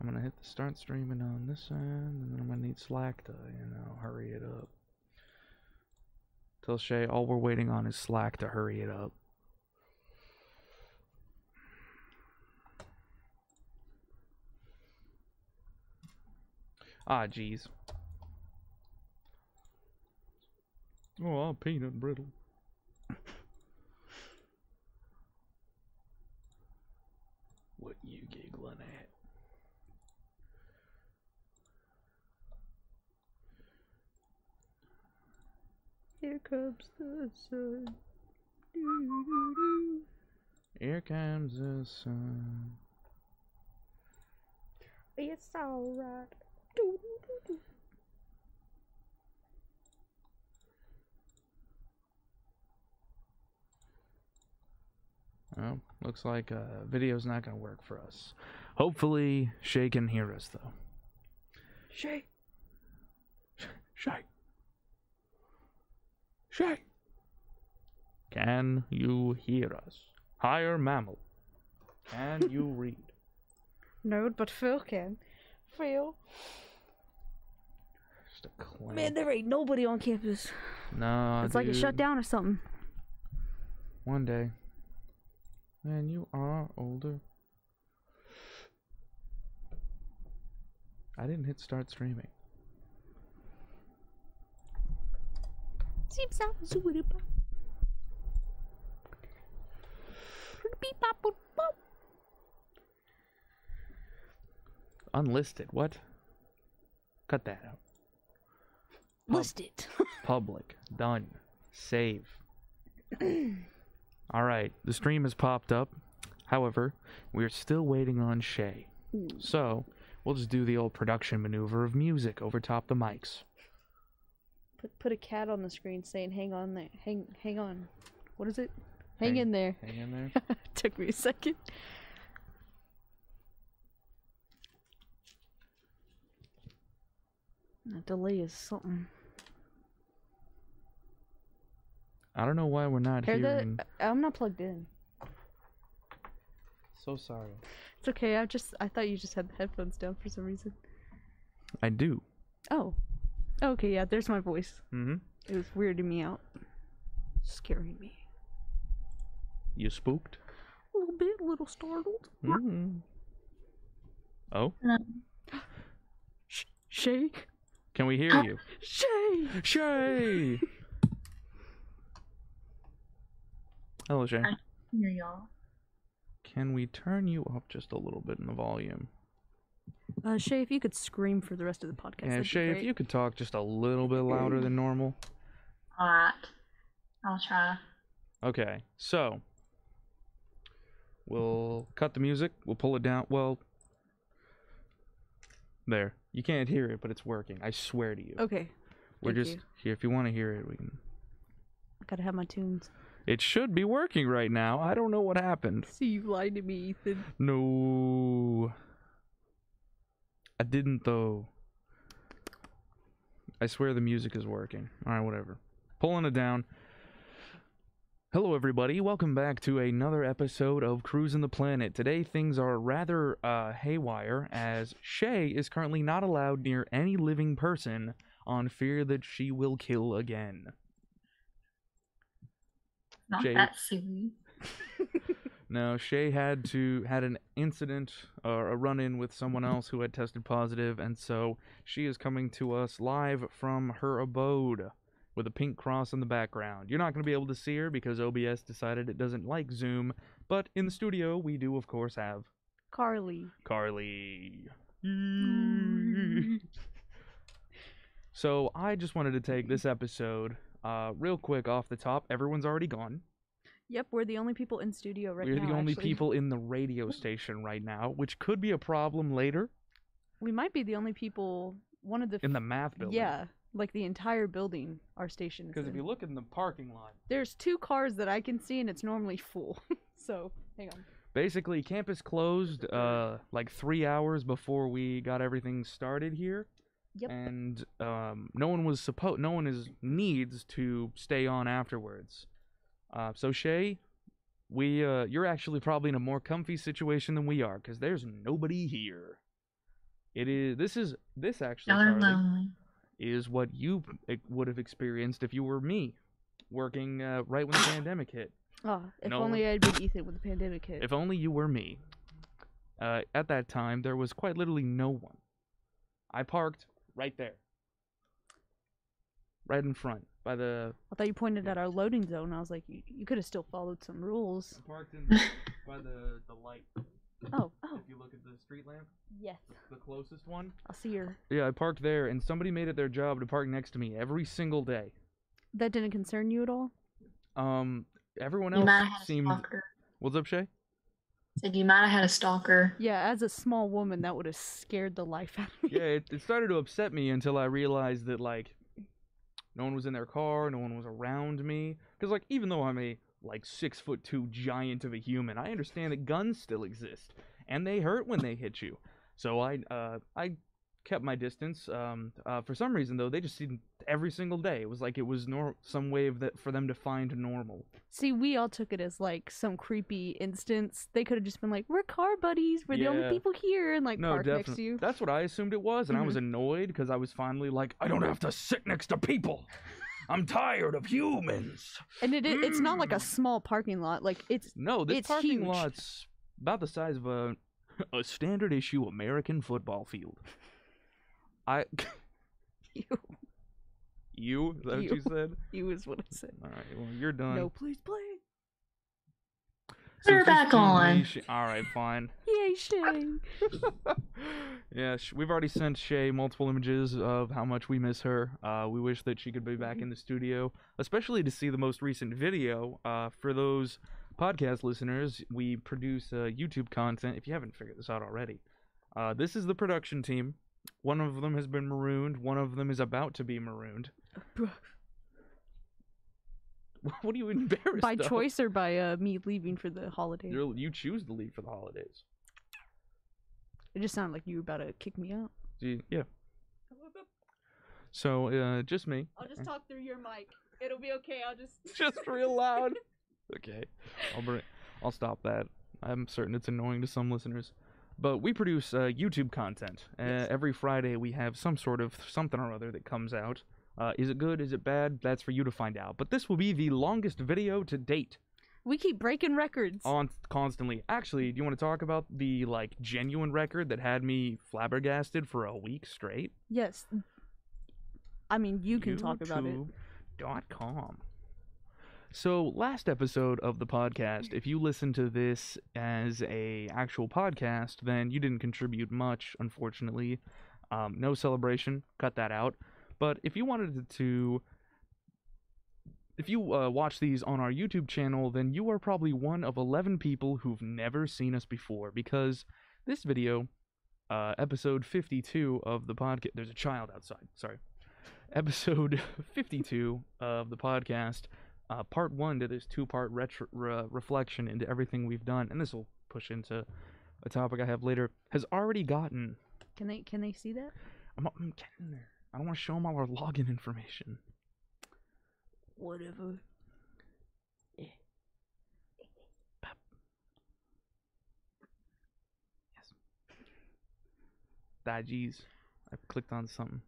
I'm gonna hit the start streaming on this end, and then I'm gonna need Slack to, you know, hurry it up. Tell Shay all we're waiting on is Slack to hurry it up. Ah, jeez. Oh, I'm peanut brittle. what you giggling at? Here comes the sun. Doo-doo-doo. Here comes the sun. It's alright. Well, looks like uh, video's not gonna work for us. Hopefully, Shay can hear us though. Shay. Shay. Shay. Can you hear us? Higher mammal. Can you read? No, but Phil can. Phil. Just a clam. Man, there ain't nobody on campus. no, it's like it shut down or something. One day. Man, you are older. I didn't hit start streaming. Seems sound zoody bop. Beep bop boop. Unlisted. What? Cut that out. Pub- Must it? Public. Done. Save. Alright, the stream has popped up. However, we're still waiting on Shay. Hmm. So, we'll just do the old production maneuver of music over top the mics. Put put a cat on the screen saying hang on there. Hang hang on. What is it? Hang, Hang- in there. Hang in there. Took me a second. That delay is something. I don't know why we're not Hear hearing. that? I'm not plugged in. So sorry. It's okay. I just I thought you just had the headphones down for some reason. I do. Oh. Okay, yeah, there's my voice. Mm-hmm. It was weirding me out. Scaring me. You spooked? A little bit, a little startled. Mm-hmm. Oh, Sh- shake. can we hear you? Shake! Shay! Hello, Shay. Hi. Hear y'all. Can we turn you up just a little bit in the volume? Uh, Shay, if you could scream for the rest of the podcast. Yeah, that'd be Shay, if great. you could talk just a little bit louder than normal. Alright. I'll try. Okay, so we'll cut the music. We'll pull it down. Well, there. You can't hear it, but it's working. I swear to you. Okay. We're thank just you. here. If you want to hear it, we can. I gotta have my tunes. It should be working right now. I don't know what happened. See, you lied to me, Ethan. No. I didn't though. I swear the music is working. Alright, whatever. Pulling it down. Hello everybody, welcome back to another episode of Cruising the Planet. Today things are rather uh, haywire as Shay is currently not allowed near any living person on fear that she will kill again. Not Jade. that silly. No, Shay had to had an incident or a run-in with someone else who had tested positive, and so she is coming to us live from her abode with a pink cross in the background. You're not going to be able to see her because OBS decided it doesn't like Zoom, but in the studio we do of course have Carly. Carly. so I just wanted to take this episode uh, real quick off the top. Everyone's already gone. Yep, we're the only people in studio right We're now. the only actually. people in the radio station right now, which could be a problem later We might be the only people. One of the. in the math building. Yeah, like the entire building, our station Because if you look in the parking lot, There's two cars that I can see, and it's normally full. so hang on. basically campus closed uh like three hours before we got everything started here. Yep. And um, no one was supposed. No one is needs to stay on afterwards. Uh, so Shay, we uh, you're actually probably in a more comfy situation than we are because there's nobody here. It is. This is this actually Carly, is what you would have experienced if you were me, working uh, right when the pandemic hit. Oh, if No only one- I'd been Ethan when the pandemic hit. If only you were me. Uh, at that time, there was quite literally no one. I parked right there, right in front by the. I thought you pointed at our loading zone. I was like, you, you could have still followed some rules. parked in by the the light. Oh, oh, If you look at the street lamp, yes. the closest one. I'll see your. Yeah, I parked there, and somebody made it their job to park next to me every single day. That didn't concern you at all? Um, everyone You else might have had a seemed. stalker. What's up, Shay? Said you might have had a stalker. Yeah, as a small woman, that would have scared the life out of me. yeah, it, it started to upset me until I realized that like no one was in their car, no one was around me. Because like even though I'm a like six foot two giant of a human, I understand that guns still exist and they hurt when they hit you. So I uh I kept my distance. Um, uh, for some reason though, they just seemed every single day. It was like it was nor- some way of that for them to find normal. See, we all took it as like some creepy instance. They could have just been like, "We're car buddies. We're the only people here," and like no, park next to you. That's what I assumed it was, and I was annoyed because I was finally like, I don't have to sit next to people. I'm tired of humans. And it, it it's not like a Mm. small parking lot. Like it's No, this It's parking huge. lot's about the size of a a standard issue American football field. I you. you is that what you You. said? You is what I said. All right, well you're done. No, please play. Put her back on. Sh- All right, fine. Yay, Shay. yeah, sh- we've already sent Shay multiple images of how much we miss her. Uh, we wish that she could be back in the studio, especially to see the most recent video. Uh, for those podcast listeners, we produce uh, YouTube content. If you haven't figured this out already, uh, this is the production team. One of them has been marooned. One of them is about to be marooned. what are you embarrassed by of? choice or by uh, me leaving for the holiday? You're, you choose to leave for the holidays. It just sounded like you were about to kick me out. Gee, yeah. So, uh, just me. I'll just talk through your mic. It'll be okay. I'll just. just real loud. Okay, I'll bring. I'll stop that. I'm certain it's annoying to some listeners, but we produce uh, YouTube content. Uh, Yes. Every Friday we have some sort of something or other that comes out. Uh, is it good? Is it bad? That's for you to find out. But this will be the longest video to date We keep breaking records. on constantly. Actually, do you want to talk about the like genuine record that had me flabbergasted for a week straight? Yes. I mean, you can talk about it. YouTube.com. So last episode of the podcast, if you listen to this as a actual podcast, then you didn't contribute much, unfortunately. Um, no celebration, cut that out. But if you wanted to, if you uh, watch these on our YouTube channel, then you are probably one of 11 people who've never seen us before because this video, uh, episode 52 of the podcast, there's a child outside, sorry episode 52 of the podcast, uh, part one to this two part retro- re- reflection into everything we've done, and this will push into a topic I have later, has already gotten. Can they can they see that? I'm, I'm getting there. I don't want to show them all our login information. Whatever. That geez, I clicked on something.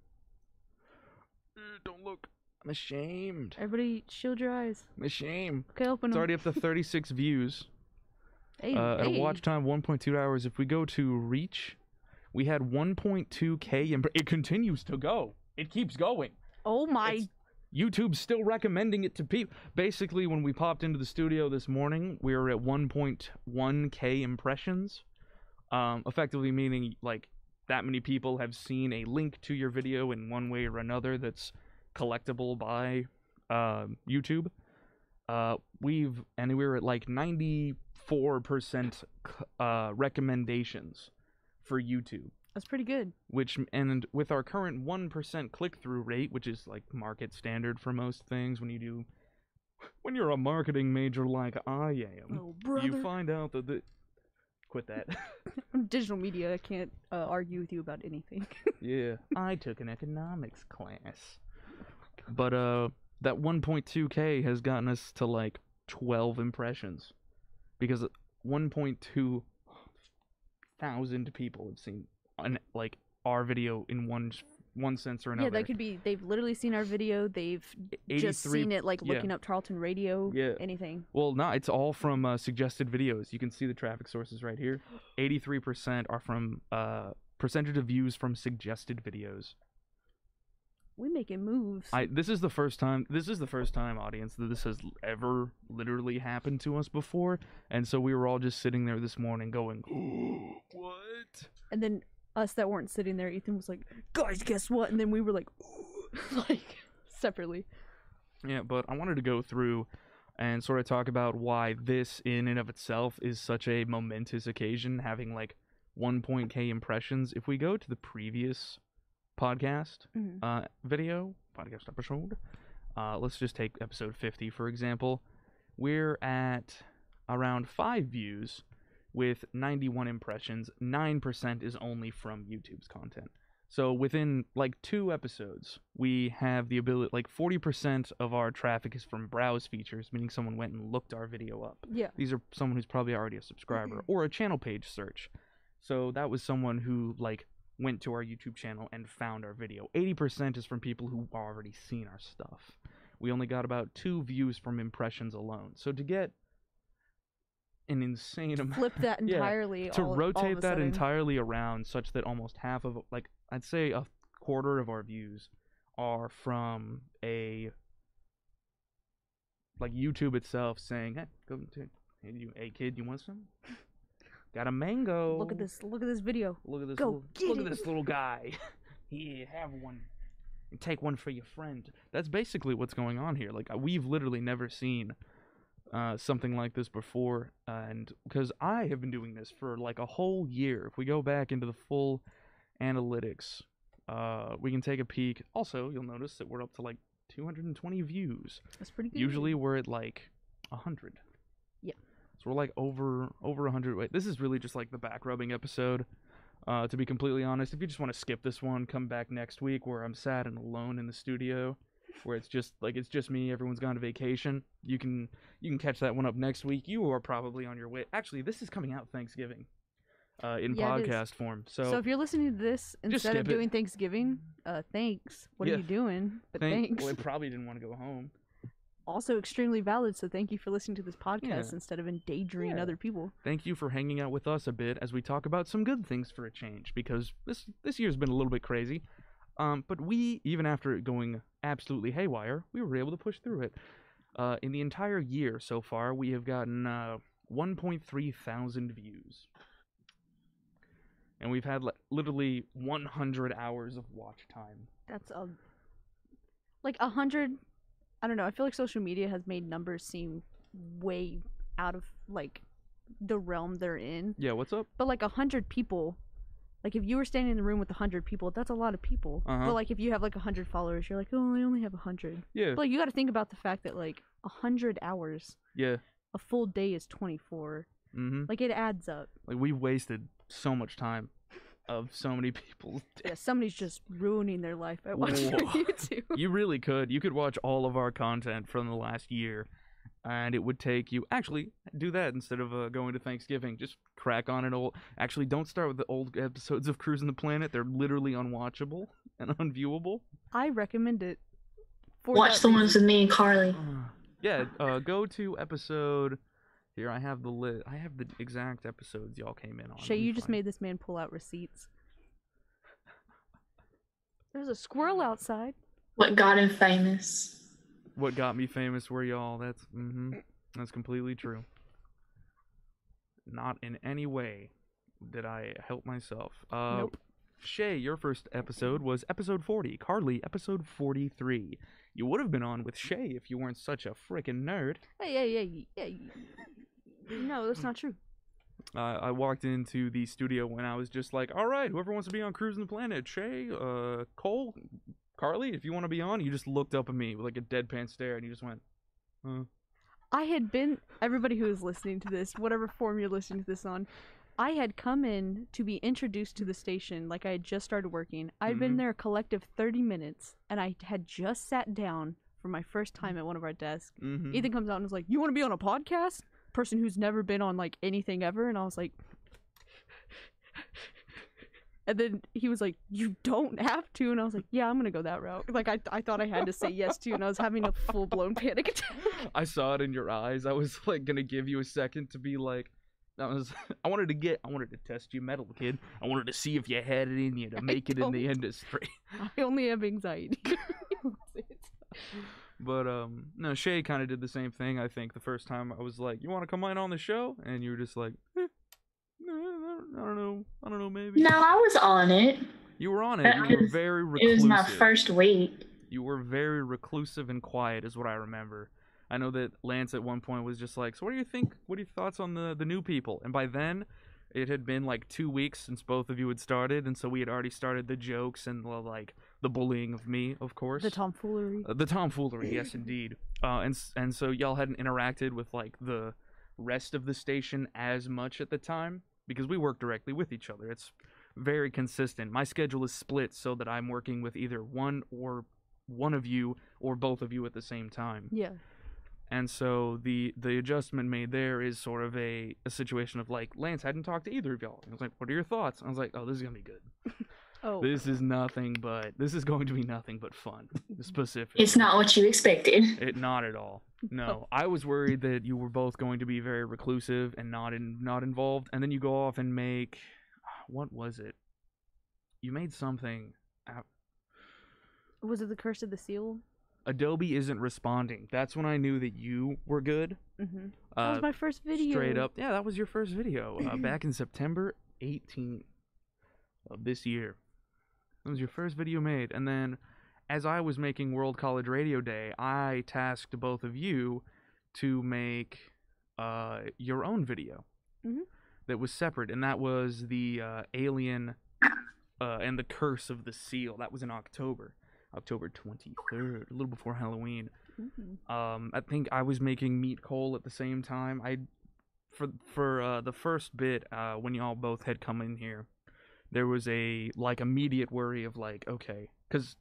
Uh, Don't look. I'm ashamed. Everybody, shield your eyes. I'm ashamed. Okay, open It's them. already up to 36 views. Hey, uh, at a watch time of 1.2 hours. If we go to reach, we had 1.2k. Imp- it continues to go. It keeps going. Oh my! It's- YouTube's still recommending it to people. Basically, when we popped into the studio this morning, we were at 1.1k impressions. Um, effectively meaning like that many people have seen a link to your video in one way or another that's collectible by uh, YouTube. Uh, we've and we were at like 94% uh, recommendations for YouTube That's pretty good. which and with our current 1% click-through rate which is like market standard for most things when you do when you're a marketing major like i am Oh you find out that the quit that Digital media. I can't uh, argue with you about anything. yeah i took an economics class but uh that 1.2k has gotten us to like 12 impressions because 1.2 thousand people have seen on like our video in one one sense or another. Yeah, that could be. They've literally seen our video. They've just seen it, like yeah. looking up Tarleton Radio. Yeah. Anything. Well, no, it's all from uh, suggested videos. You can see the traffic sources right here. 83% are from uh, percentage of views from suggested videos. We making moves. I this is the first time this is the first time audience that this has ever literally happened to us before, and so we were all just sitting there this morning going, "What?" and then us that weren't sitting there, Ethan was like, "Guys, guess what?" And then we were like, like separately. Yeah, but I wanted to go through and sort of talk about why this in and of itself is such a momentous occasion having like 1.k impressions. If we go to the previous podcast Mhm. uh video, podcast episode, uh let's just take episode 50 for example. We're at around 5 views with 91 impressions. 9% is only from YouTube's content. So within like two episodes, we have the ability like 40% of our traffic is from browse features, meaning someone went and looked our video up. Yeah. These are someone who's probably already a subscriber or a channel page search. So that was someone who like went to our YouTube channel and found our video. 80% is from people who already seen our stuff. We only got about 2 views from impressions alone. So to get an insane amount Flip that entirely, Yeah, to all, all rotate a that sudden. entirely around such that almost half of like I'd say a quarter of our views are from a like YouTube itself saying, "Hey, go to hey, you, hey kid, you want some? Got a mango. Look at this. Look at this video. Look at this. Go little, get look it." at this little guy. Here, have one. And take one for your friend. That's basically what's going on here. Like uh, we've literally never seen uh, something like this before, and because I have been doing this for like a whole year. If we go back into the full analytics, uh, we can take a peek. Also, you'll notice that we're up to like 220 views. That's pretty good. Usually we're at like 100. So we're like over over 100. Wait, this is really just like the back rubbing episode. Uh, to be completely honest, if you just want to skip this one, come back next week where I'm sad and alone in the studio, where it's just like it's just me. Everyone's gone to vacation. You can you can catch that one up next week. You are probably on your way. Actually, this is coming out Thanksgiving, uh, in Yeah, podcast form. So, So, if you're listening to this instead of skip it. doing Thanksgiving, uh, thanks. What Yeah. are you doing? But thank- thanks. Well, I probably didn't want to go home. Also extremely valid. So thank you for listening to this podcast Yeah. instead of endangering Yeah. other people. Thank you for hanging out with us a bit as we talk about some good things for a change because this this year's been a little bit crazy. Um, but we, even after it going absolutely haywire, we were able to push through it. Uh, in the entire year so far, we have gotten uh, 1.3 thousand views. And we've had li- literally 100 hours of watch time. That's a like a hundred. I don't know. I feel like social media has made numbers seem way out of like the realm they're in. Yeah, what's up? But like a hundred people, like if you were standing in the room with a hundred people, that's a lot of people. Uh-huh. But like if you have like a hundred followers, you're like, oh, I only have a hundred. Yeah, But like you got to think about the fact that like a hundred hours, yeah. a full day is twenty four. Mm-hmm. Like it adds up. Like we wasted so much time of so many people's Yeah, somebody's just ruining their life by watching Whoa. YouTube. You really could. You could watch all of our content from the last year, and it would take you. Actually, do that instead of uh, going to Thanksgiving. Just crack on an old. Actually, don't start with the old episodes of Cruising the Planet. They're literally unwatchable and unviewable. I recommend it. For Watch that the reason. ones with me and Carly. yeah. Uh, go to episode. Here, I have the lit. I have the exact episodes y'all came in on. Shay, Let me you just find- made this man pull out receipts. There's a squirrel outside. What got him famous. What got me famous were y'all. That's mm-hmm. That's completely true. Not in any way did I help myself. Uh, Nope. Shay, your first episode was episode 40. Carly, episode 43. You would have been on with Shay if you weren't such a frickin' nerd. Hey, hey, hey, hey. No, that's not true. Uh, I walked into the studio when I was just like, all right, whoever wants to be on Cruising the Planet, Shay, uh, Cole, Carly, if you want to be on, you just looked up at me with like a deadpan stare and you just went, huh. I had been everybody who is listening to this, whatever form you're listening to this on, I had come in to be introduced to the station like I had just started working. I'd Mhm. been there a collective 30 minutes and I had just sat down for my first time at one of our desks. Mm-hmm. Ethan comes out and is like, "You want to be on a podcast?" Person who's never been on like anything ever, and I was like, And then he was like, "You don't have to," and I was like, "Yeah, I'm gonna go that route." Like I, I thought I had to say yes to, and I was having a full blown panic attack. I saw it in your eyes. I was like gonna give you a second to be like, I was. I wanted to get. I wanted to test your mettle, kid. I wanted to see if you had it in you to make it in the industry. I only have anxiety. But um, no, Shay kind of did the same thing. I think the first time I was like, "You want to come in on the show?" and you were just like, eh, no, I don't- know, I don't know, maybe. No, I was on it. You were on it. Uh, You it were was- very It was my first week. You were very reclusive and quiet, is what I remember. I know that Lance at one point was just like, "So what do you think? What are your thoughts on the the new people?" And by then, it had been like two weeks since both of you had started, and so we had already started the jokes and the like the bullying of me, of course. The tomfoolery. Uh, the tomfoolery, yes, indeed. Uh, and and so y'all hadn't interacted with like the rest of the station as much at the time because we work directly with each other. It's very consistent. My schedule is split so that I'm working with either one or one of you or both of you at the same time. Yeah. And so the the adjustment made there is sort of a, a situation of like Lance hadn't talked to either of y'all. I was like, "What are your thoughts?" I was like, "Oh, this is gonna be good. Oh. This is nothing but this is going to be nothing but fun." Specific. It's not what you expected. It not at all. No, I was worried that you were both going to be very reclusive and not in not involved, and then you go off and make uh, what was it? You made something. Out... Was it the curse of the seal? Adobe isn't responding. That's when I knew that you were good. Mm-hmm. That Uh, was my first video. straight up, yeah, that was your first video uh, back in September 18th of this year. That was your first video made, and then as I was making World College Radio Day, I tasked both of you to make uh, your own video Mhm. that was separate, and that was the uh, Alien uh, and the Curse of the Seal. That was in October, October 23rd, a little before Halloween. Mhm. Um, I think I was making meat coal at the same time. I, for for uh, the first bit, uh, when y'all both had come in here, there was a like immediate worry of like, okay, because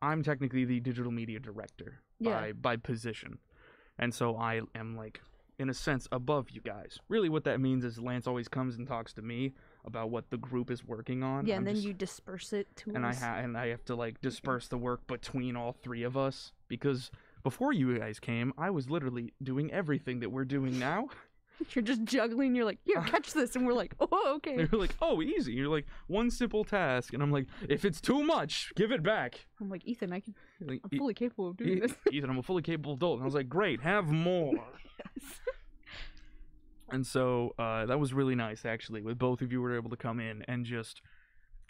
I'm technically the digital media director Yeah. by by position, and so I am like in a sense above you guys. Really, what that means is Lance always comes and talks to me about what the group is working on. Yeah, I'm and then just- you disperse it to and I ha- and I have to like disperse the work between all three of us because before you guys came, I was literally doing everything that we're doing now. You're just juggling. You're like, here, uh-huh. catch this, and we're like, oh, oh okay. You're like, oh, easy. You're like one simple task, and I'm like, if it's too much, give it back. I'm like, Ethan, I can. Like, I'm "E- fully capable of doing E- this. Ethan, I'm a fully capable adult, and I was like, great, have more. And so uh, that was really nice, actually, with both of you were able to come in and just.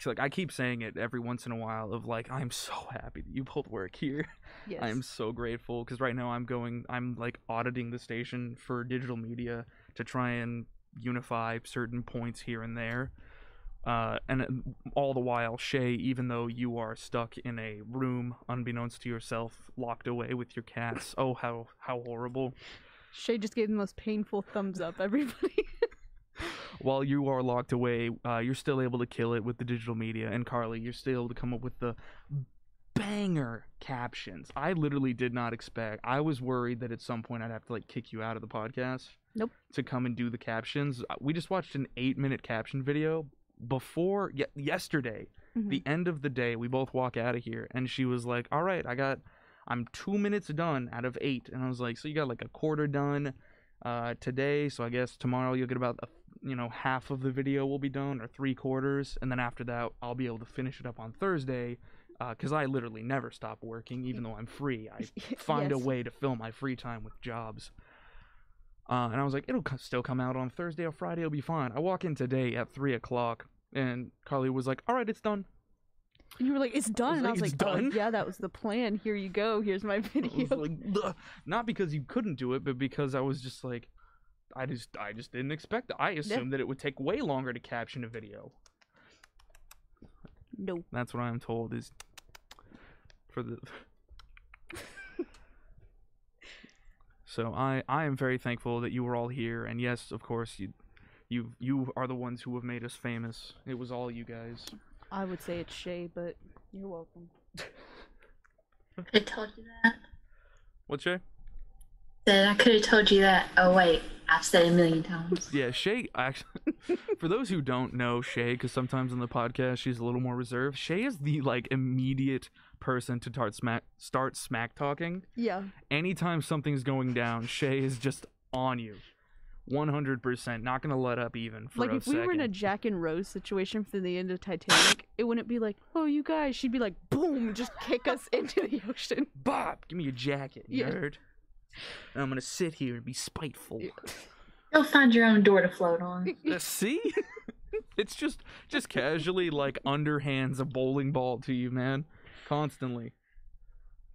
Like I keep saying it every once in a while of like I'm so happy that you both work here. yes. I am so grateful because right now I'm going, I'm like auditing the station for digital media to try and unify certain points here and there. Uh, and uh, all the while, Shay, even though you are stuck in a room, unbeknownst to yourself, locked away with your cats. Oh, how how horrible! Shay just gave the most painful thumbs up. Everybody. While you are locked away, uh, you're still able to kill it with the digital media. And Carly, you're still able to come up with the banger captions. I literally did not expect. I was worried that at some point I'd have to like kick you out of the podcast. Nope. To come and do the captions. Uh, We just watched an eight minute caption video before ye- yesterday. Mhm. The end of the day, we both walk out of here, and she was like, "All right, I got, I'm two minutes done out of eight. And I was like, "So you got like a quarter done uh, today? So I guess tomorrow you'll get about, a, you know, half of the video will be done, or three quarters, and then after that, I'll be able to finish it up on Thursday." Because I literally never stop working, even though I'm free. I find a way to fill my free time with jobs. Uh, and I was like, it'll co- still come out on Thursday or Friday. It'll be fine. I walk in today at three o'clock, and Carly was like, "All right, it's done." And you were like, it's done. and I like, was "It's like, "Oh, done?" yeah, that was the plan. Here you go. Here's my video. was like, "Ugh." not because you couldn't do it, but because I was just like, I just, I just didn't expect it. I assumed that it would take way longer to caption a video. no. That's what I'm told is for the. so I, I am very thankful that you were all here, and yes, of course, you, you, you are the ones who have made us famous. It was all you guys. I would say it's Shay, but you're welcome. I told you that. What Shay? Said I could have told you that. Oh wait, I've said it a million times. Yeah, Shay. Actually, for those who don't know Shay, because sometimes in the podcast she's a little more reserved. Shay is the like immediate person to start smack start smack talking. Yeah. Anytime something's going down, Shay is just on you, one hundred percent. Not gonna let up even for like a if we were in a. Jack and Rose situation for the end of Titanic, it wouldn't be like, "Oh, you guys." She'd be like, "Boom!" Just kick us into the ocean. Bob, give me your jacket, Yeah. nerd. And I'm gonna sit here and be spiteful. You'll find your own door to float on. Uh, See, it's just just casually like underhands a bowling ball to you, man, constantly.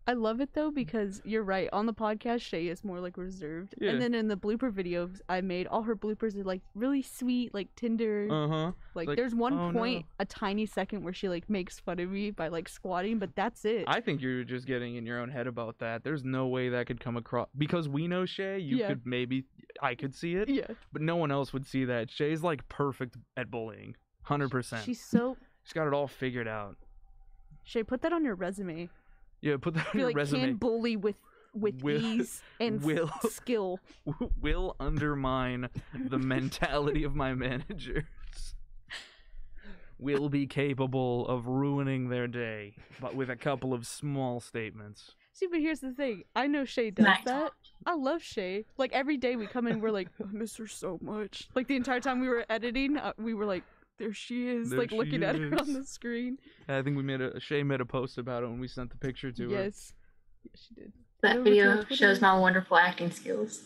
I love it though because you're right. On the podcast, Shay is more like reserved, Yeah. and then in the blooper videos I made, all her bloopers are like really sweet, like tender. Uh huh. like, like, there's one "Oh, point, no." a tiny second where she like makes fun of me by like squatting, but that's it. I think you're just getting in your own head about that. There's no way that could come across because we know Shay. You Yeah. could maybe I could see it, yeah, but no one else would see that. Shay's like perfect at bullying, hundred percent. she's so. She's got it all figured out. Shay, put that on your resume. Yeah, put that on your like, resume. can bully with with Will- ease and will- skill. will undermine the mentality of my managers. Will be capable of ruining their day, but with a couple of small statements. See, but here's the thing. I know Shay does Smack that. I love Shay. Like every day we come in, we're like, I miss her so much. Like the entire time we were editing, uh, we were like, there she is, There like she looking at her on the screen. I think we made a Shay made a post about it when we sent the picture to her. Yes, yes, she did. That Over to video shows my wonderful acting skills.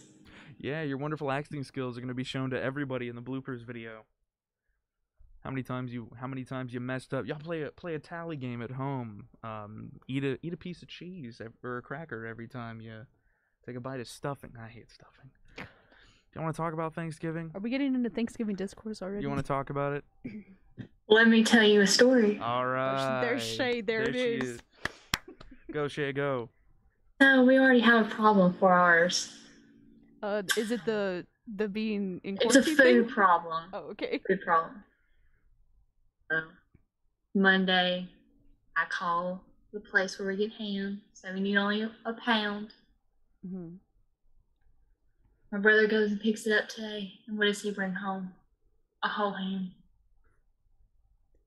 Yeah, your wonderful acting skills are going to be shown to everybody in the bloopers video. How many times you how many times you messed up? Y'all play a play a tally game at home. Um, eat a eat a piece of cheese or a cracker every time you take a bite of stuffing. I hate stuffing. Do you want to talk about Thanksgiving? Are we getting into Thanksgiving discourse already? You want to talk about it? Let me tell you a story. All right. there's Shay, there it she is. Go Shay, go. So we already have a problem for ours. Uh, is it the the being in It's a food thing? problem. Oh, okay. Food problem. So Monday, I call the place where we get ham. So we need only a pound. hmm My brother goes and picks it up today. And what does he bring home? A whole ham.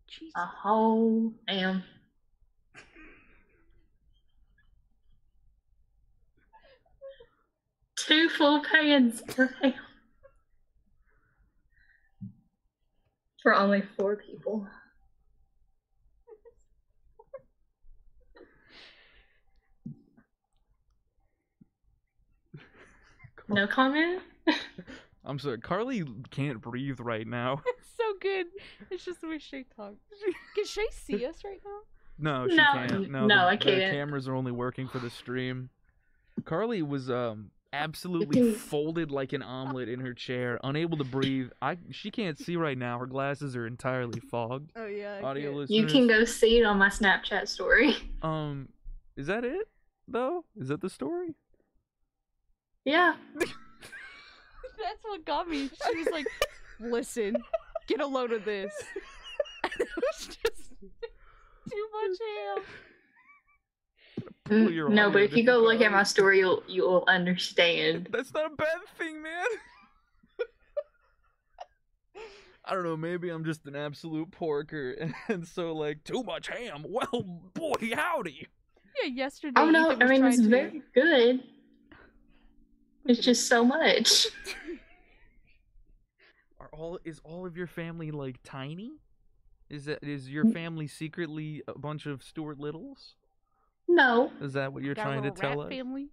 Jeez. A whole ham. Two full pans of ham. For only four people. No comment? I'm sorry. Carly can't breathe right now. It's so good. It's just the way Shay talks. Can Shay see us right now? No, she No, can't. No, no, the, I can't. The cameras are only working for the stream. Carly was um absolutely folded like an omelet in her chair, unable to breathe. I she can't see right now. Her glasses are entirely fogged. Oh yeah. I Audio listeners. You can go see it on my Snapchat story. Um, is that it though? Is that the story? Yeah. That's what got me. She was like, "Listen, get a load of this." And it was just too much ham. Mm, no, but if you go look at my story, you'll you'll understand. That's not a bad thing, man. I don't know. Maybe I'm just an absolute porker, and so like too much ham. Well, boy, howdy. Yeah, yesterday. Oh no, Ethan I mean it's trying to- very good. It's just so much. Are all is all of your family like tiny? Is that is your family secretly a bunch of Stuart Littles? No, Is that what you're Got trying to tell us? family.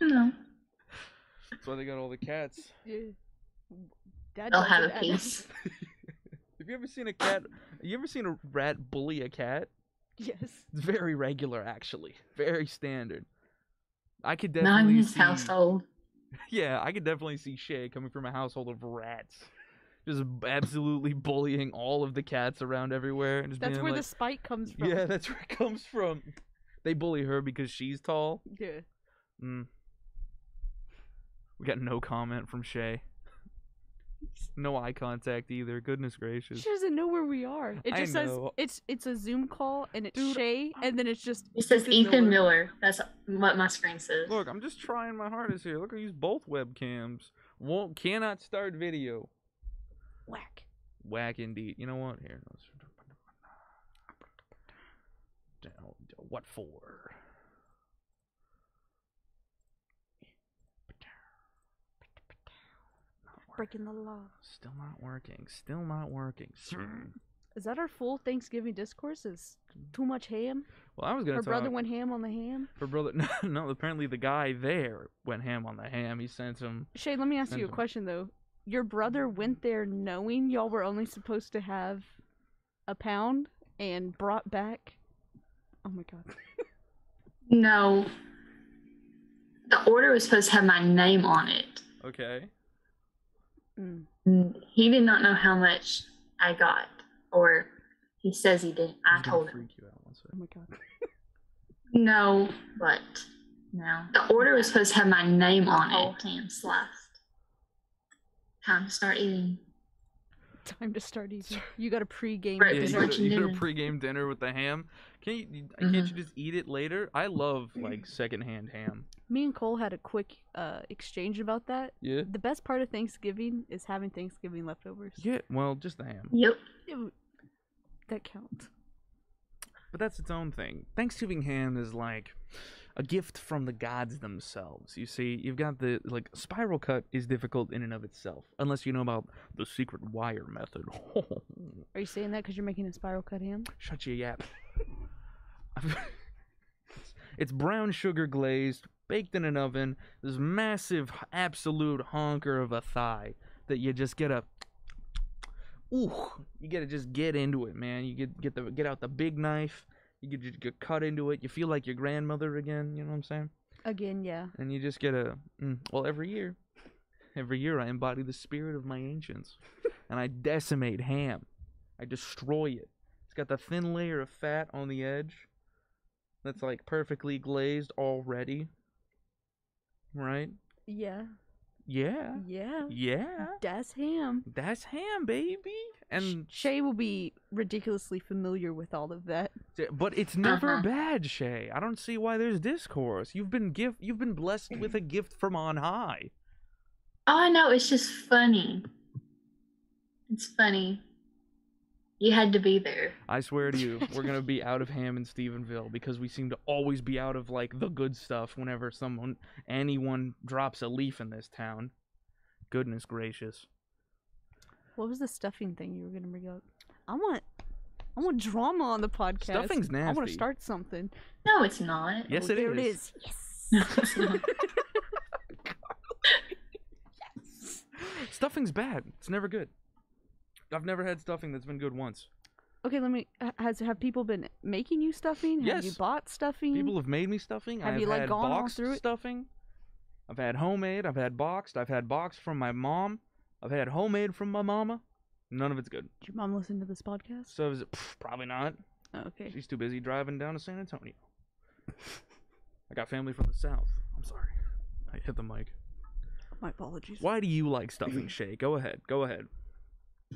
no. That's why they got all the cats. Yeah. Dad They'll have a piece. Have you ever seen a cat? You ever seen a rat bully a cat? Yes. It's very regular, actually. Very standard. I could Not definitely in his see. household. Yeah, I could definitely see Shay coming from a household of rats, just absolutely bullying all of the cats around everywhere, and just That's being where like, the spite comes from. Yeah, that's where it comes from. They bully her because she's tall. Yeah. Mm. We got no comment from Shay. No eye contact either. Goodness gracious. She doesn't know where we are. It I just says know. it's it's a Zoom call and it's Dude, Shay and then it's just It says Ethan Miller. That's what my screen says. Look, I'm just trying my hardest here. Look, I use both webcams. Won't cannot start video. Whack. Whack indeed. You know what? Here. What for? Not working. Breaking the law. Still not working. Still not working. Is that our full Thanksgiving discourse? Is too much ham? Well, I was gonna Her talk. brother went ham on the ham. Her brother. No, no. Apparently, the guy there went ham on the ham. He sent him. Shay, let me ask you a Send 'em. question though. Your brother went there knowing y'all were only supposed to have a pound and brought back. Oh my god. No. The order was supposed to have my name on it. Okay. Mm. Mm, He did not know how much I got, or he says he didn't. I He's gonna told him. freak you out one Oh second. my god. No, but no. The order was supposed to have my name on it. Whole ham sliced. Time to start eating. Time to start eating. You got a pre-game Right, Yeah, you It's dinner. lunch to, you go to dinner. pregame dinner with the ham. Can you, you can't you just eat it later? I love like secondhand ham. Me and Cole had a quick uh, exchange about that. Yeah. The best part of Thanksgiving is having Thanksgiving leftovers. Yeah. Well, just the ham. Yep. Ew, that counts. But that's its own thing. Thanksgiving ham is like a gift from the gods themselves. You see, you've got the like spiral cut is difficult in and of itself, unless you know about the secret wire method. Are you saying that because you're making a spiral cut ham? Shut your yap. it's brown sugar glazed, baked in an oven. This massive, absolute honker of a thigh that you just get a. Ooh, you gotta just get into it, man. You get get the get out the big knife. You get just get cut into it. You feel like your grandmother again. You know what I'm saying? Again, yeah. And you just get a. Mm, well, every year, every year I embody the spirit of my ancients, and I decimate ham. I destroy it. It's got the thin layer of fat on the edge. That's like perfectly glazed already. Right? Yeah. Yeah. Yeah. Yeah. That's ham. That's ham, baby. And Shay will be ridiculously familiar with all of that. but it's never Uh-huh. bad, Shay. I don't see why there's discourse. You've been gift you've been blessed with a gift from on high. Oh, no. It's just funny. It's funny. You had to be there. I swear to you, we're gonna be out of ham in Stephenville because we seem to always be out of like the good stuff whenever someone anyone drops a leaf in this town. Goodness gracious. What was the stuffing thing you were gonna bring up? I want, I want drama on the podcast. Stuffing's nasty. I want to start something. No, it's not. Yes, oh, it there is. it is. Yes. No, it's not. Stuffing's bad. It's never good. I've never had stuffing that's been good once. Okay, let me. Has have people been making you stuffing? Have you Yes. bot stuffing? People have made me stuffing. Have I've you, like, gone all boxed through it? stuffing. I've had homemade. I've had boxed. I've had boxed from my mom. I've had homemade from my mama. None of it's good. Did your mom listen to this podcast? So is it, pff, probably not. Oh, okay. She's too busy driving down to San Antonio. I got family from the south. I'm sorry. I hit the mic. My apologies. Why do you like stuffing, Shay? Go ahead. Go ahead.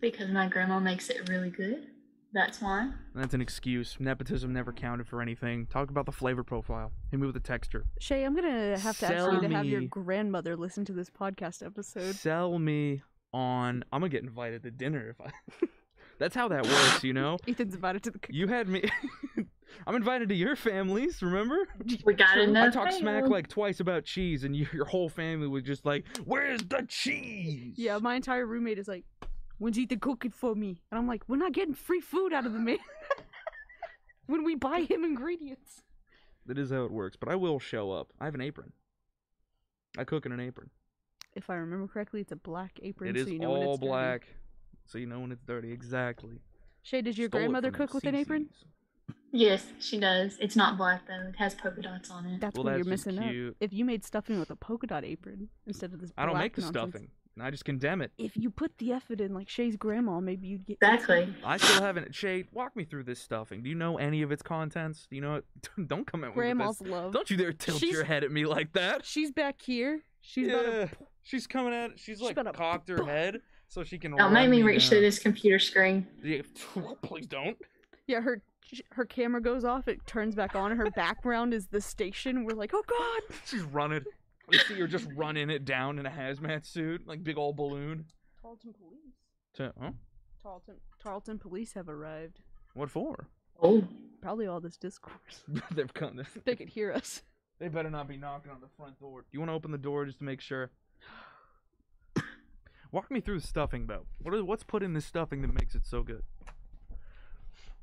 Because my grandma makes it really good. That's why. That's an excuse. Nepotism never counted for anything. Talk about the flavor profile. Hit me with the texture. Shay, I'm gonna have to ask you to have your grandmother listen to this podcast episode. Sell me on. I'm gonna get invited to dinner if I. That's how that works, you know. Ethan's invited to the. cook- You had me. I'm invited to your families. Remember? We got True. enough. I talked smack like twice about cheese, and you, your whole family was just like, "Where's the cheese?" Yeah, my entire roommate is like, "When's Ethan cooking for me?" And I'm like, "We're not getting free food out of the man when we buy him ingredients." That is how it works. But I will show up. I have an apron. I cook in an apron. If I remember correctly, it's a black apron, It is so you know when all it's dirty. black, so you know when it's dirty. Exactly. Shay, does your Stole grandmother cook with an apron? Yes, she does. It's not black though. It has polka dots on it. That's Well, what that's you're just missing out. If you made stuffing with a polka dot apron instead of this, I don't make the nonsense. stuffing. I just condemn it. If you put the effort in, like Shay's grandma, maybe you'd get good Exactly. stuffing. I still haven't. Shay, walk me through this stuffing. Do you know any of its contents? Do you know it? Don't come at me with Grandma's this. love. Don't you dare tilt She's- your head at me like that. She's back here. She's about yeah. to She's coming at. She's like about cocked her head, so she can. Don't make me reach down. through this computer screen. Yeah, please don't. Yeah, her her camera goes off. It turns back on. Her background is the station. We're like, oh god. She's running. You see her just running it down in a hazmat suit, like big old balloon. Tarleton police. To, huh? Tarleton Tarleton police have arrived. What for? Oh, Probably all this discourse. They've come. They could hear us. They better not be knocking on the front door. Do you want to open the door just to make sure? Walk me through the stuffing though. What is, what's put in this stuffing that makes it so good?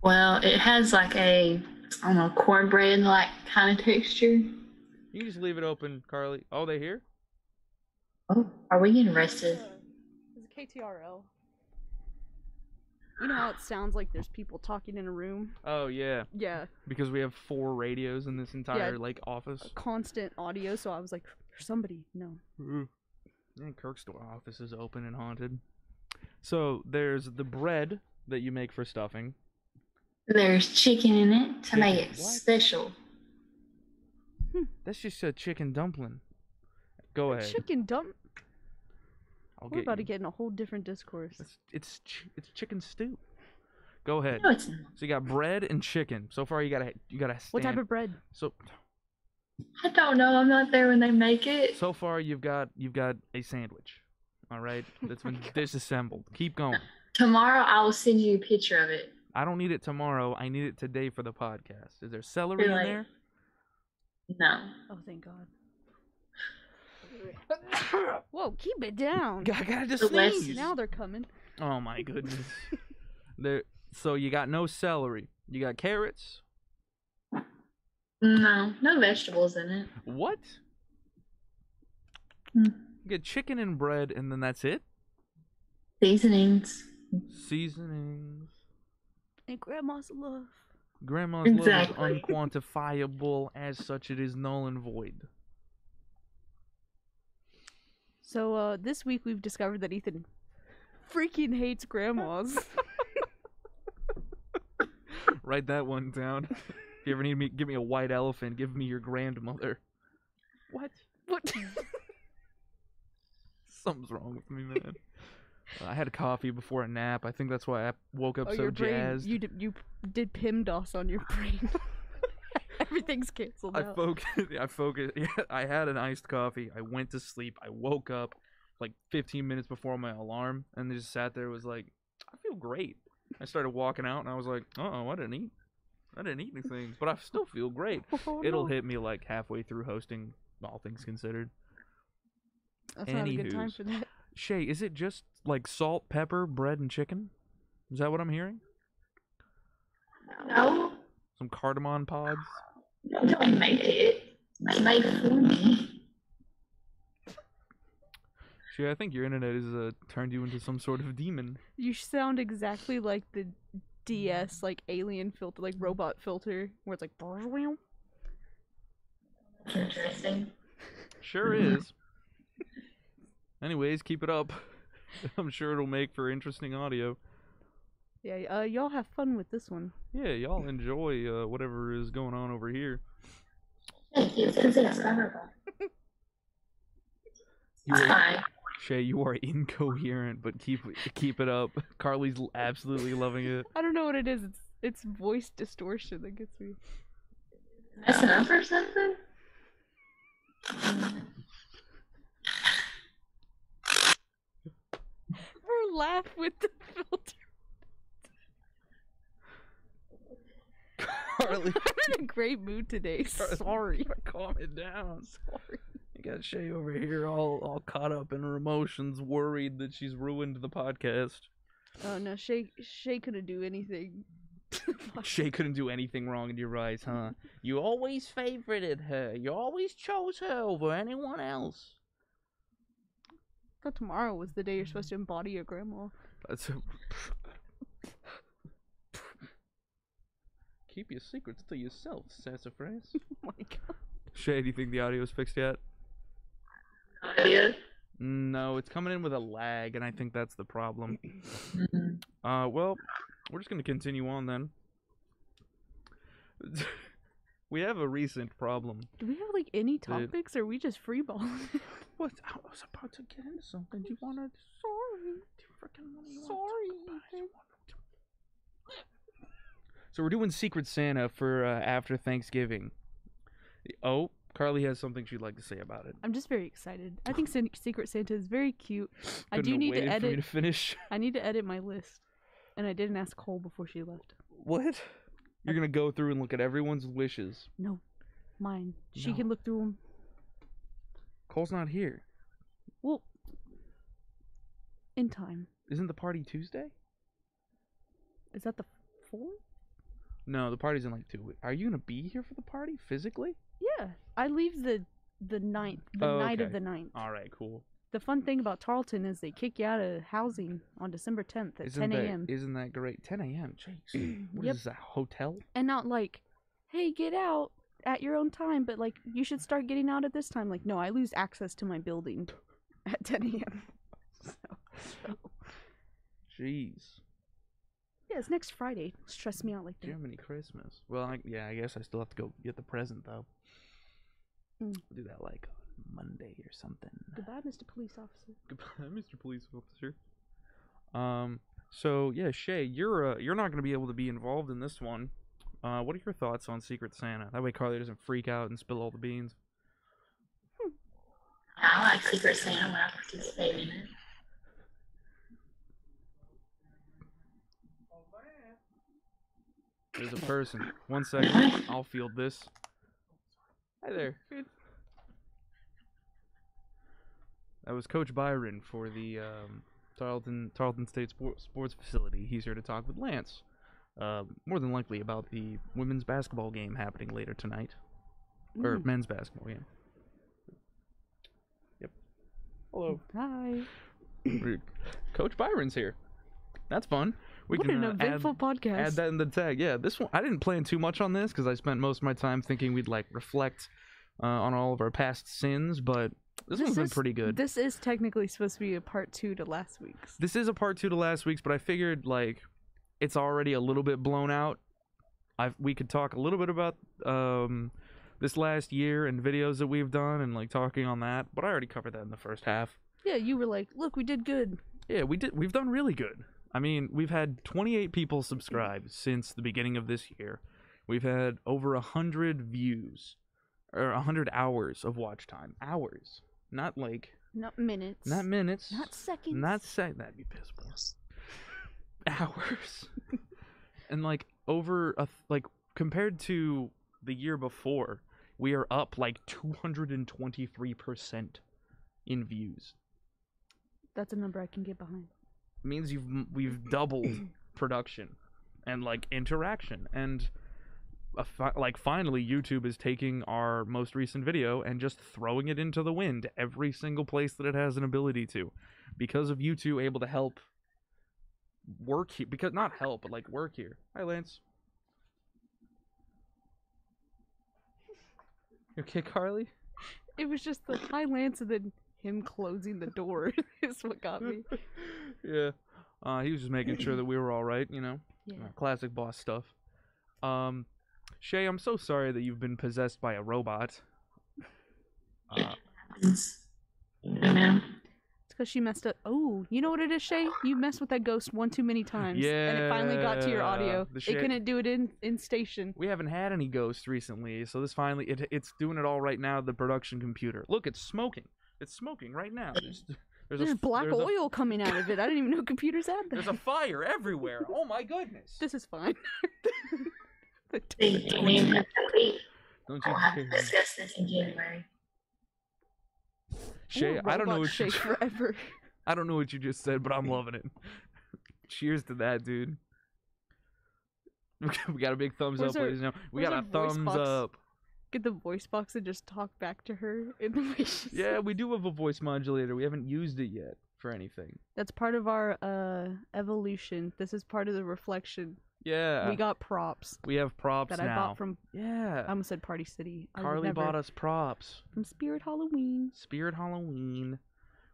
well, it has like a, I don't know, cornbread like kind of texture. You can just leave it open, Carly. Oh, they here? Oh, are we getting arrested? It's a KTRL. You know how it sounds like there's people talking in a room? Oh yeah, Yeah, because we have four radios in this entire like office. constant audio. So I was like, "There's somebody." No. And Kirk's door office is open and haunted. So there's the bread that you make for stuffing. There's chicken in it to make it Chicken, what? special. Hmm. That's just a chicken dumpling. Go ahead. Chicken dump. I'll We're get about you. to get in a whole different discourse. It's it's ch- it's chicken stew. Go ahead. No, it's not. So you got bread and chicken. So far you gotta you gotta stand. What type of bread? So I don't know. I'm not there when they make it. so far you've got you've got a sandwich. All right, oh that's been God. disassembled. Keep going. Tomorrow I will send you a picture of it. I don't need it tomorrow. I need it today for the podcast. Is there celery in Really? there? No. Oh, thank God. Whoa, keep it down. I gotta just The sneeze. Now they're coming. Oh my goodness. there. So you got no celery. You got carrots. No, no vegetables in it. What? Hmm. You get chicken and bread, and then that's it. Seasonings. Seasonings. And grandma's love. Grandma's Exactly. love is unquantifiable. As such, it is null and void. So uh, this week we've discovered that Ethan freaking hates grandmas. Write that one down. if you ever need me, give me a white elephant. Give me your grandmother. What? what? Something's wrong with me, man. I had coffee before a nap. I think that's why I woke up oh, so your brain. jazzed. You did you did PIMDOS on your brain. Everything's canceled I out. focused. I focused. Yeah, I had an iced coffee. I went to sleep. I woke up like 15 minutes before my alarm, and just sat there. Was like, I feel great. I started walking out, and I was like, oh, I didn't eat. I didn't eat anything, but I still feel great. Oh, It'll no. hit me like halfway through hosting, all things considered. That's not a good time for that. Shay, is it just like salt, pepper, bread, and chicken? Is that what I'm hearing? No, Some cardamom pods? nobody made it. They made it for me. Shay, I think your internet has uh, turned you into some sort of demon. You sound exactly like the DS like alien filter, like robot filter, where it's like. That's interesting. Sure is. Anyways, keep it up. I'm sure it'll make for interesting audio. Yeah, uh, y'all have fun with this one. Yeah, y'all enjoy uh, whatever is going on over here. Thank you. It's discoverable. You It's are. Shay, you are incoherent, but keep keep it up. Carly's absolutely loving it. I don't know what it is. It's it's voice distortion that gets me. Messing up or something? Her laugh with the filter. Carly, I'm in a great mood today. Carly, Sorry. calm it down. Sorry. You got Shay over here, all all caught up in her emotions, worried that she's ruined the podcast. Oh no, Shay Shay couldn't do anything. Shay couldn't do anything wrong in your eyes, huh? You always favorited her. You always chose her over anyone else. Thought tomorrow was the day you're supposed to embody your grandma. That's Keep your secrets to yourself, sassafras. Oh my god. Shay, do you think the audio's fixed yet? No. No, it's coming in with a lag, and I think that's the problem. Uh, well, we're just gonna continue on then. we have a recent problem. Do we have like any topics or are we just freeballing? What? I was about to get into something. Do you want to? Sorry. Do you freaking want to? Sorry, So we're doing Secret Santa for uh, after Thanksgiving. Oh, Carly has something she'd like to say about it. I'm just very excited. I think Secret Santa is very cute. I do need to waited for me edit. to finish. I need to edit my list, and I didn't ask Cole before she left. What? You're gonna go through and look at everyone's wishes. No, mine. She No. can look through them. Cole's not here. Well, in time. Isn't the party Tuesday? Is that the fourth? No, the party's in like two weeks. Are you gonna be here for the party physically? Yeah, I leave the the ninth, the Oh, night of the ninth. All right, cool. The fun thing about Tarleton is they kick you out of housing on December 10th at Isn't 10 a.m. isn't that great? 10 a.m. Jeez. What is Yep. this? A hotel? and not like, hey, get out at your own time, but like you should start getting out at this time. Like, no, I lose access to my building at 10 a.m. So, so. Jeez. yeah, it's next Friday. Stress me out like that. Jiminy Christmas. Well, I, yeah, I guess I still have to go get the present though. Mm. Do that like on Monday or something. Goodbye, Mr. Police Officer. Goodbye, Mr. Police Officer. Um. So yeah, Shay, you're uh, you're not gonna be able to be involved in this one. Uh, what are your thoughts on Secret Santa? That way, Carly doesn't freak out and spill all the beans. I like Secret Santa when I participate in it. There's a person. One second, I'll field this. Hi there. Good. That was Coach Byron for the um, Tarleton Tarleton State Sport, Sports Facility. He's here to talk with Lance. Uh, more than likely about the women's basketball game happening later tonight, or Mm. men's basketball game. Yep. Hello. Hi. Coach Byron's here. That's fun. We what can an uh, add- eventful podcast. add that in the tag. Yeah, this one I didn't plan too much on this because I spent most of my time thinking we'd like reflect uh, on all of our past sins, but this, one's been pretty good. This is technically supposed to be a part two to last week's. This is a part two to last week's, but I figured like it's already a little bit blown out. I we could talk a little bit about um this last year and videos that we've done and like talking on that, but I already covered that in the first half. Yeah, you were like, look, we did good. Yeah, we did. We've done really good. I mean, we've had 28 people subscribe since the beginning of this year. We've had over a hundred views, or a hundred hours of watch time. Hours, not like Not minutes. not minutes, Not seconds. not sec. That'd be piss poor. Hours, and like over a like compared to the year before, we are up like 223 percent in views. That's a number I can get behind. means you've we've doubled production and like interaction and a fi- like finally YouTube is taking our most recent video and just throwing it into the wind every single place that it has an ability to because of you two able to help work here because not help but like work here hi lance you okay carly It was just the high lance and then him closing the door is what got me. yeah uh he was just making sure that we were all right you know Yeah. Uh, classic boss stuff. Um, Shay, I'm so sorry that you've been possessed by a robot. Uh, Happens. You know? It's because she messed up. Oh, you know what it is, Shay? You messed with that ghost one too many times. And it finally got to your audio. the It couldn't do it in, in station. we haven't had any ghosts recently, so this finally it, it's doing it all right now. The production computer. Look, it's smoking. It's smoking right now. There's, there's, There's a, black there's a- oil coming out of it. I didn't even know computers had that. there's a fire everywhere. Oh my goodness! This is fine. The t- Don't named you- it complete. Don't I'll have to discuss this in January. Shay, I don't know what Shay you. forever. I don't know what you just said, but I'm loving it. Cheers to that, dude. We got a big thumbs Where's up, our- ladies gentlemen. We got a thumbs box? up. Get the voice box and just talk back to her in the way she Yeah, says we do have a voice modulator. We haven't used it yet for anything. That's part of our uh evolution. This is part of the reflection. Yeah, we got props we have props that I now. bought from. yeah, I almost said Party City. I would Carly never. bought us props. from Spirit Halloween. Spirit Halloween.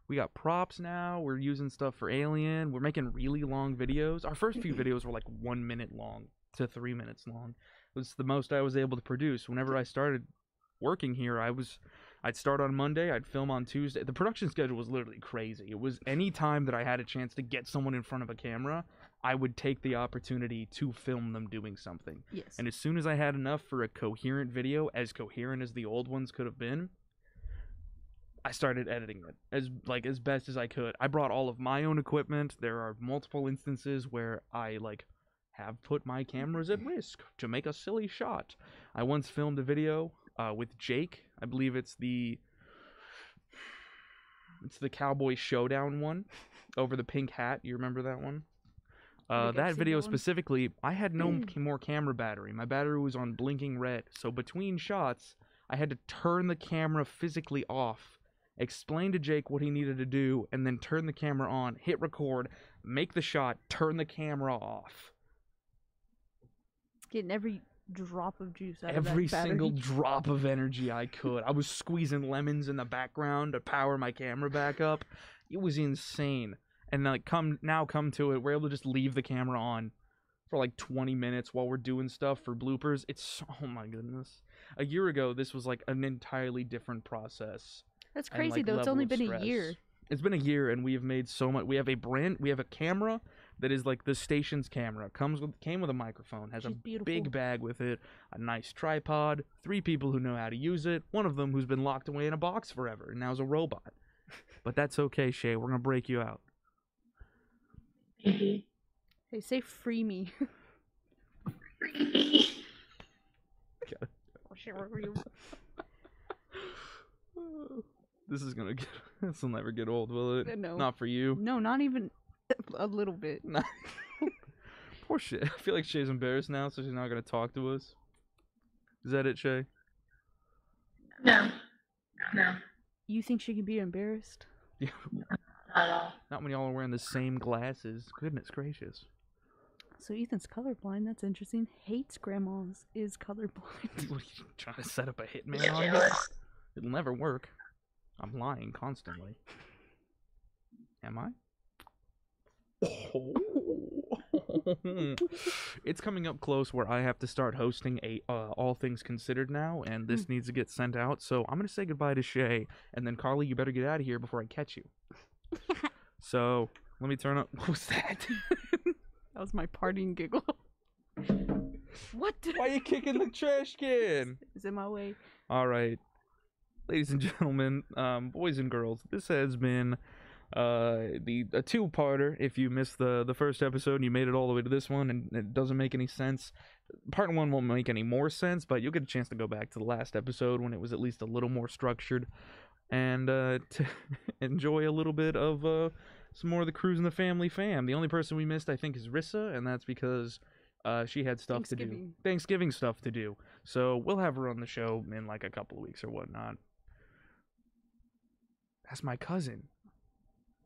We got props now. We're using stuff for Alien. We're making really long videos. Our first few videos were like one minute long to three minutes long. It was the most I was able to produce. Whenever I started working here, I was I'd start on Monday, I'd film on Tuesday. The production schedule was literally crazy. It was any time that I had a chance to get someone in front of a camera, I would take the opportunity to film them doing something. Yes. And as soon as I had enough for a coherent video, as coherent as the old ones could have been, I started editing it as like as best as I could. I brought all of my own equipment. There are multiple instances where I like have put my cameras at risk to make a silly shot. I once filmed a video uh, with Jake. I believe it's the it's the Cowboy Showdown one over the pink hat. You remember that one? Uh, that video that specifically, I had no m- more camera battery. My battery was on blinking red. So between shots, I had to turn the camera physically off, explain to Jake what he needed to do, and then turn the camera on, hit record, make the shot, turn the camera off. Getting every drop of juice out of Every that single drop of energy I could. I was squeezing lemons in the background to power my camera back up. It was insane. And like come now come to it, we're able to just leave the camera on for like 20 minutes while we're doing stuff for bloopers. It's oh my goodness. A year ago this was like an entirely different process. That's crazy like, though. It's only been a year. It's been a year and we have made so much. We have a brand we have a camera that is like the station's camera. Comes with came with a microphone, has She's a beautiful. big bag with it, a nice tripod, three people who know how to use it, one of them who's been locked away in a box forever and now's a robot. but that's okay, Shay. We're gonna break you out. Thank you. Hey, say free me. oh shit, where were you? This is gonna get. This will never get old, will it? Uh, no. Not for you. No, not even a little bit. Not- Poor shit. I feel like Shay's embarrassed now, so she's not gonna talk to us. Is that it, Shay? No. No. You think she can be embarrassed? Yeah. Not at all. Not when y'all are wearing the same glasses. Goodness gracious. So Ethan's colorblind. That's interesting. Hates grandmas. Is colorblind. What are you trying to set up a hitman Yeah, on me? jealous. It'll never work. I'm lying constantly. Am I? it's coming up close where I have to start hosting a uh, All Things Considered now, and this needs to get sent out. So I'm gonna say goodbye to Shay, and then Carly, you better get out of here before I catch you. So let me turn up. What was that? That was my parting giggle. what? Why are you kicking the trash can? Is in my way. All right, ladies and gentlemen, um, boys and girls, this has been uh the a two-parter. If you missed the the first episode and you made it all the way to this one and it doesn't make any sense, part one won't make any more sense, but you'll get a chance to go back to the last episode when it was at least a little more structured and uh to enjoy a little bit of uh some more of the cruise and the family fam. The only person we missed I think is Rissa and that's because uh, she had stuff to do, Thanksgiving. Thanksgiving stuff to do. So we'll have her on the show in like a couple of weeks or whatnot. That's my cousin.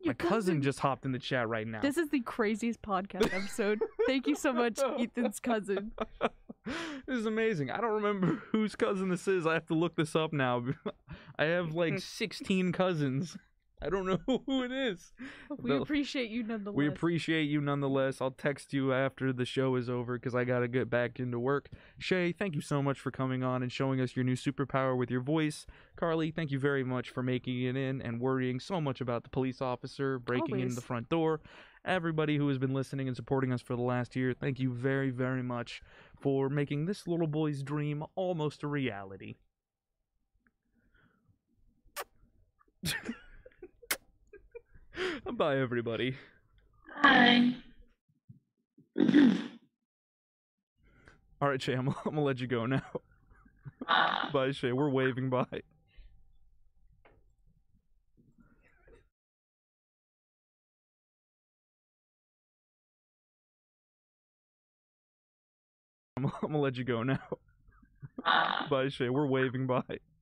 My cousin, just hopped in the chat right now. This is the craziest podcast episode. Thank you so much, Ethan's cousin. this is amazing. I don't remember whose cousin this is. I have to look this up now. I have like 16 cousins. I don't know who it is. We Well, appreciate you nonetheless. We appreciate you nonetheless. I'll text you after the show is over because I got to get back into work. Shay, thank you so much for coming on and showing us your new superpower with your voice. Carly, thank you very much for making it in and worrying so much about the police officer breaking in the front door. Everybody who has been listening and supporting us for the last year, thank you very, very much for making this little boy's dream almost a reality. Bye, everybody. Bye. All right, Shay, I'm, I'm gonna let you go now. Bye. Shay. We're waving bye. I'm, I'm gonna let you go now. Bye. Bye, Shay. We're waving bye.